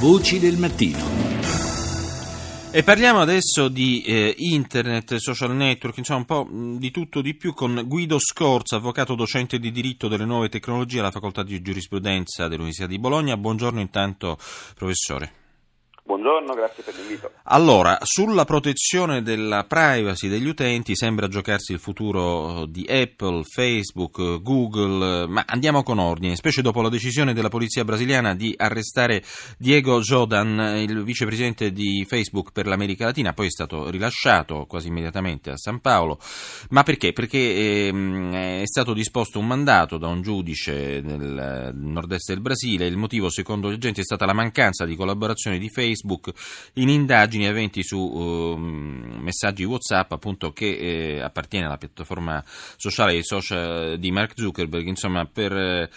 Voci del mattino. E parliamo adesso di eh, internet, social network, insomma un po' di tutto di più con Guido Scorza, avvocato docente di diritto delle nuove tecnologie alla Facoltà di Giurisprudenza dell'Università di Bologna. Buongiorno intanto professore. Buongiorno, grazie per l'invito. Allora, sulla protezione della privacy degli utenti sembra giocarsi il futuro di Apple, Facebook, Google, ma andiamo con ordine, specie dopo la decisione della polizia brasiliana di arrestare Diego Jodan, il vicepresidente di Facebook per l'America Latina, poi è stato rilasciato quasi immediatamente a San Paolo. Ma perché? Perché ehm, è stato disposto un mandato da un giudice nel nord-est del Brasile, il motivo secondo gli agenti è stata la mancanza di collaborazione di Facebook Facebook in indagini aventi su uh, messaggi WhatsApp appunto che eh, appartiene alla piattaforma sociale di, social di Mark Zuckerberg, insomma per eh,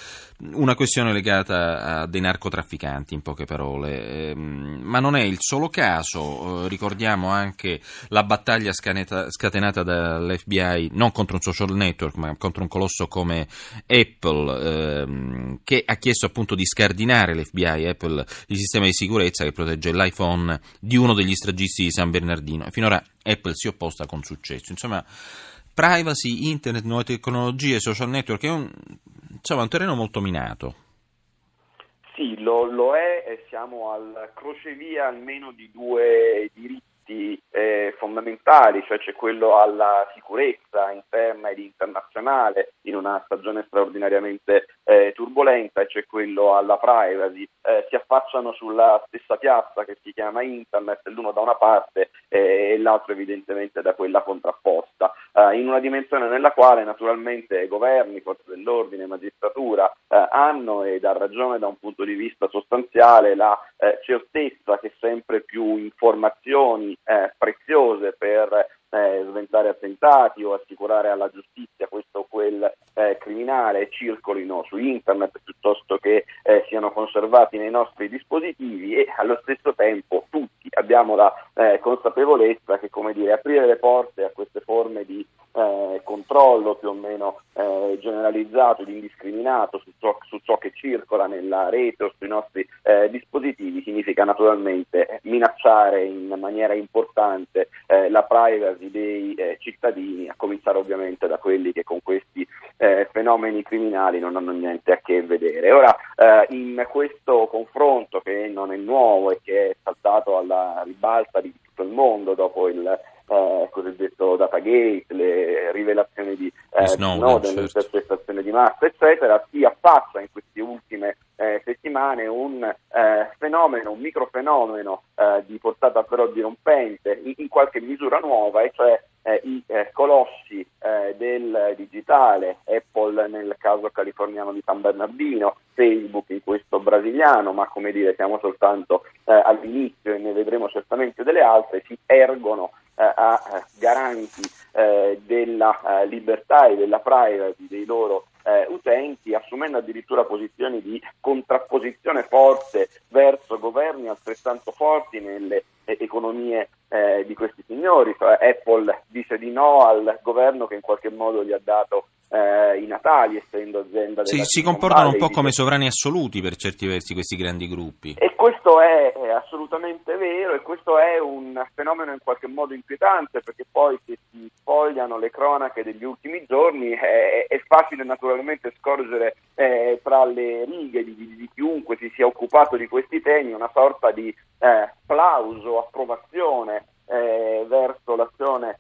una questione legata a dei narcotrafficanti in poche parole. Eh, ma non è il solo caso, eh, ricordiamo anche la battaglia scatenata dall'FBI non contro un social network ma contro un colosso come Apple ehm, che ha chiesto appunto di scardinare l'FBI, Apple, il sistema di sicurezza che protegge l'iPhone di uno degli stragisti di San Bernardino. Finora Apple si è opposta con successo. Insomma, privacy, internet, nuove tecnologie, social network è un, insomma, un terreno molto minato. Sì, lo, lo è e siamo al crocevia almeno di due diritti eh, fondamentali, cioè c'è quello alla sicurezza interna ed internazionale in una stagione straordinariamente eh, turbolenta e c'è quello alla privacy. Eh, si affacciano sulla stessa piazza che si chiama internet, l'uno da una parte e l'altro evidentemente da quella contrapposta, eh, in una dimensione nella quale naturalmente governi, forze dell'ordine, magistratura eh, hanno ed ha ragione da un punto di vista sostanziale la eh, certezza che sempre più informazioni preziose per eh, sventare attentati o assicurare alla giustizia questo o quel eh, criminale circolino su internet piuttosto che eh, siano conservati nei nostri dispositivi e allo stesso tempo tutti abbiamo la eh, consapevolezza che come dire, aprire le porte a queste forme di eh, controllo più o meno eh, generalizzato ed indiscriminato su ciò, su ciò, che circola nella rete o sui nostri eh, dispositivi significa naturalmente minacciare in maniera importante eh, la privacy dei eh, cittadini, a cominciare ovviamente da quelli che con questi eh, fenomeni criminali non hanno niente a che vedere. Ora, in questo confronto che non è nuovo e che è saltato alla ribalta di tutto il mondo dopo il eh, cosiddetto Datagate, le rivelazioni di eh, Snowden, certo. l'intercettazione di massa, eccetera, si affaccia in queste ultime eh, settimane un eh, fenomeno, un microfenomeno eh, di portata però dirompente, in, in qualche misura nuova, e cioè eh, i eh, colossi eh, del digitale, Apple nel caso californiano di San Bernardino, Facebook in questo brasiliano, ma come dire siamo soltanto eh, all'inizio e ne vedremo certamente delle altre, si ergono eh, a eh, garanti della libertà e della privacy dei loro eh, utenti, assumendo addirittura posizioni di contrapposizione forte verso governi altrettanto forti nelle eh, economie eh, di questi signori. Cioè, Apple dice di no al governo che in qualche modo gli ha dato eh, i natali, essendo azienda sì, si comportano un po' come sovrani assoluti per certi versi questi grandi gruppi. E questo è, è, assolutamente vero e questo è un fenomeno in qualche modo inquietante perché poi se si sfogliano le cronache degli ultimi giorni è, è facile naturalmente scorgere eh, tra le righe di, di, di, chiunque si sia occupato di questi temi una sorta di eh, plauso, approvazione eh, verso l'azione eh,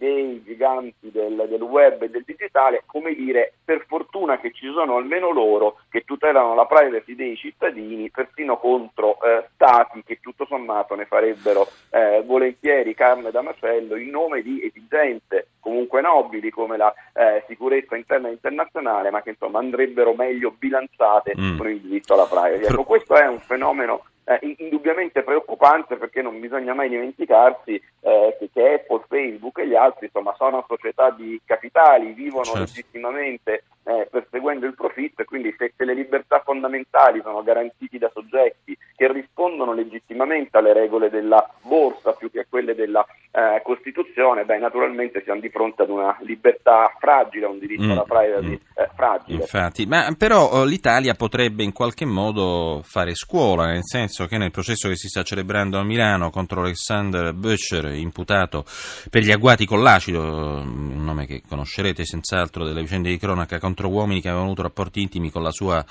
dei giganti del, del, web e del digitale, come dire, per fortuna che ci sono almeno loro che tutelano la privacy dei cittadini, persino contro eh, stati che tutto sommato ne farebbero eh, volentieri carne da macello in nome di esigenze comunque nobili come la eh, sicurezza interna e internazionale, ma che insomma andrebbero meglio bilanciate mm. con il diritto alla privacy. Ecco, questo è un fenomeno eh, indubbiamente preoccupante perché non bisogna mai dimenticarsi eh, che, Apple, Facebook e gli altri insomma, sono società di capitali, vivono certo. legittimamente eh, perseguendo il profitto e quindi se, se, le libertà fondamentali sono garantiti da soggetti che rispondono legittimamente alle regole della borsa più che a quelle della eh, Costituzione, beh, naturalmente siamo di fronte ad una libertà fragile, a un diritto mm, alla privacy mm. eh, fragile. Infatti, ma però oh, l'Italia potrebbe in qualche modo fare scuola, nel senso che nel processo che si sta celebrando a Milano contro Alexander Böttcher, imputato per gli agguati con l'acido, un nome che conoscerete senz'altro delle vicende di cronaca contro uomini che avevano avuto rapporti intimi con la sua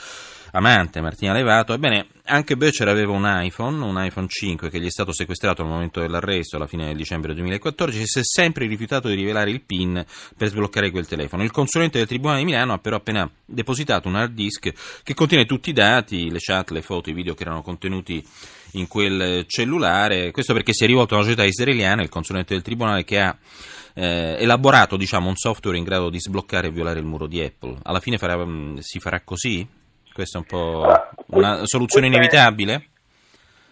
amante Martina Levato, ebbene anche Böttcher aveva un iPhone, un iPhone 5 che gli è stato sequestrato al momento dell'arresto alla fine del dicembre 2014 e si è sempre rifiutato di rivelare il PIN per sbloccare quel telefono. Il consulente del Tribunale di Milano ha però appena depositato un hard disk che contiene tutti i dati, le chat, le foto, i video che erano contenuti in quel cellulare, questo perché si è rivolto a una società israeliana, il consulente del Tribunale che ha eh, elaborato diciamo, un software in grado di sbloccare e violare il muro di Apple. Alla fine farà, si farà così? Questa è un po' una soluzione inevitabile?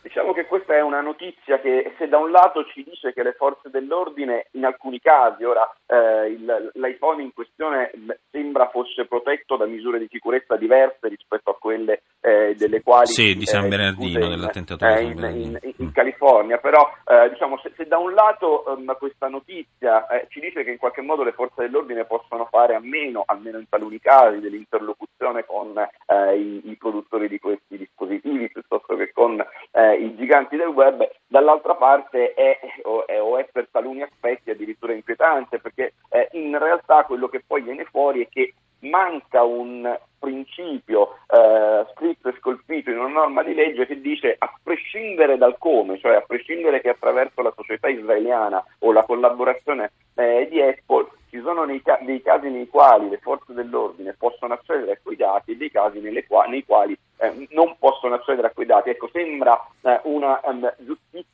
Diciamo che questa è una notizia che se da un lato ci dice che le forze dell'ordine in alcuni casi, ora eh, il, l'iPhone in questione sembra fosse protetto da misure di sicurezza diverse rispetto a quelle eh, delle quali... Sì, di San Bernardino, in, dell'attentato eh, di San Bernardino. In, in, in California, però eh, diciamo, se, se, da un lato um, questa notizia eh, ci dice che in qualche modo le forze dell'ordine possono fare a meno, almeno in taluni casi, dell'interlocuzione con eh, i, i, produttori di questi dispositivi piuttosto che con i giganti del web, dall'altra parte è o, è o, è per taluni aspetti addirittura inquietante perché in realtà quello che poi viene fuori è che manca un principio eh, scritto e scolpito in una norma di legge che dice a prescindere dal come, cioè a prescindere che attraverso la società israeliana o la collaborazione eh, di Apple ci sono ca- dei casi nei quali le forze dell'ordine possono accedere a quei dati e dei casi qua- nei quali eh, non possono accedere a quei dati. Ecco, sembra eh, una um, giustizia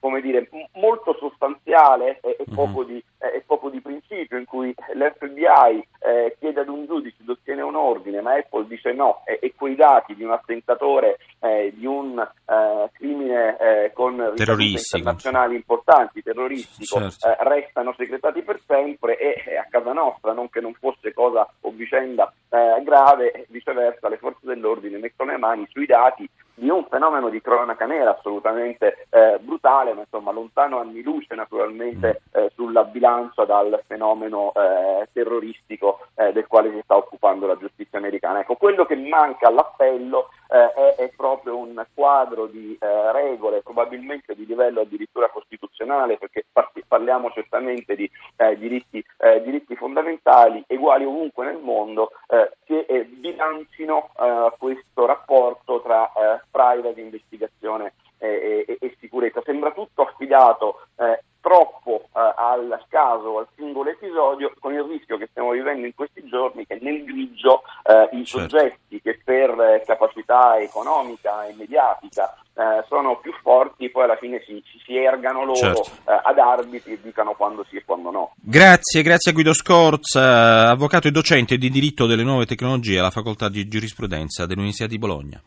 come dire, molto sostanziale e, e, poco di, e, poco di, principio, in cui l'FBI eh, chiede ad un giudice di ottenere un ordine, ma Apple dice no, e, quei dati di un attentatore, eh, di un eh, crimine con ricadute internazionali importanti, terroristico, certo. restano segretati per sempre e a casa nostra, non che non fosse cosa o vicenda grave, viceversa le forze dell'ordine mettono le mani sui dati di un fenomeno di cronaca nera assolutamente eh, brutale, ma insomma lontano anni luce naturalmente eh, sulla bilancia dal fenomeno eh, terroristico eh, del quale si sta occupando la giustizia americana. Ecco, quello che manca all'appello eh, è, è, proprio un quadro di eh, regole, probabilmente di livello addirittura costituzionale, perché parliamo certamente di diritti, diritti, fondamentali, uguali ovunque nel mondo, che bilancino questo rapporto tra privacy, investigazione e, e, e sicurezza. Sembra tutto affidato eh, troppo eh, al caso, al singolo episodio, con il rischio che stiamo vivendo in questi giorni che nel grigio eh, i certo. soggetti che per eh, capacità economica e mediatica eh, sono più forti, poi alla fine si, si ergano loro certo. Eh, ad arbitri e dicano quando sì e quando no. Grazie, grazie a Guido Scorza, avvocato e docente di diritto delle nuove tecnologie alla facoltà di giurisprudenza dell'Università di Bologna.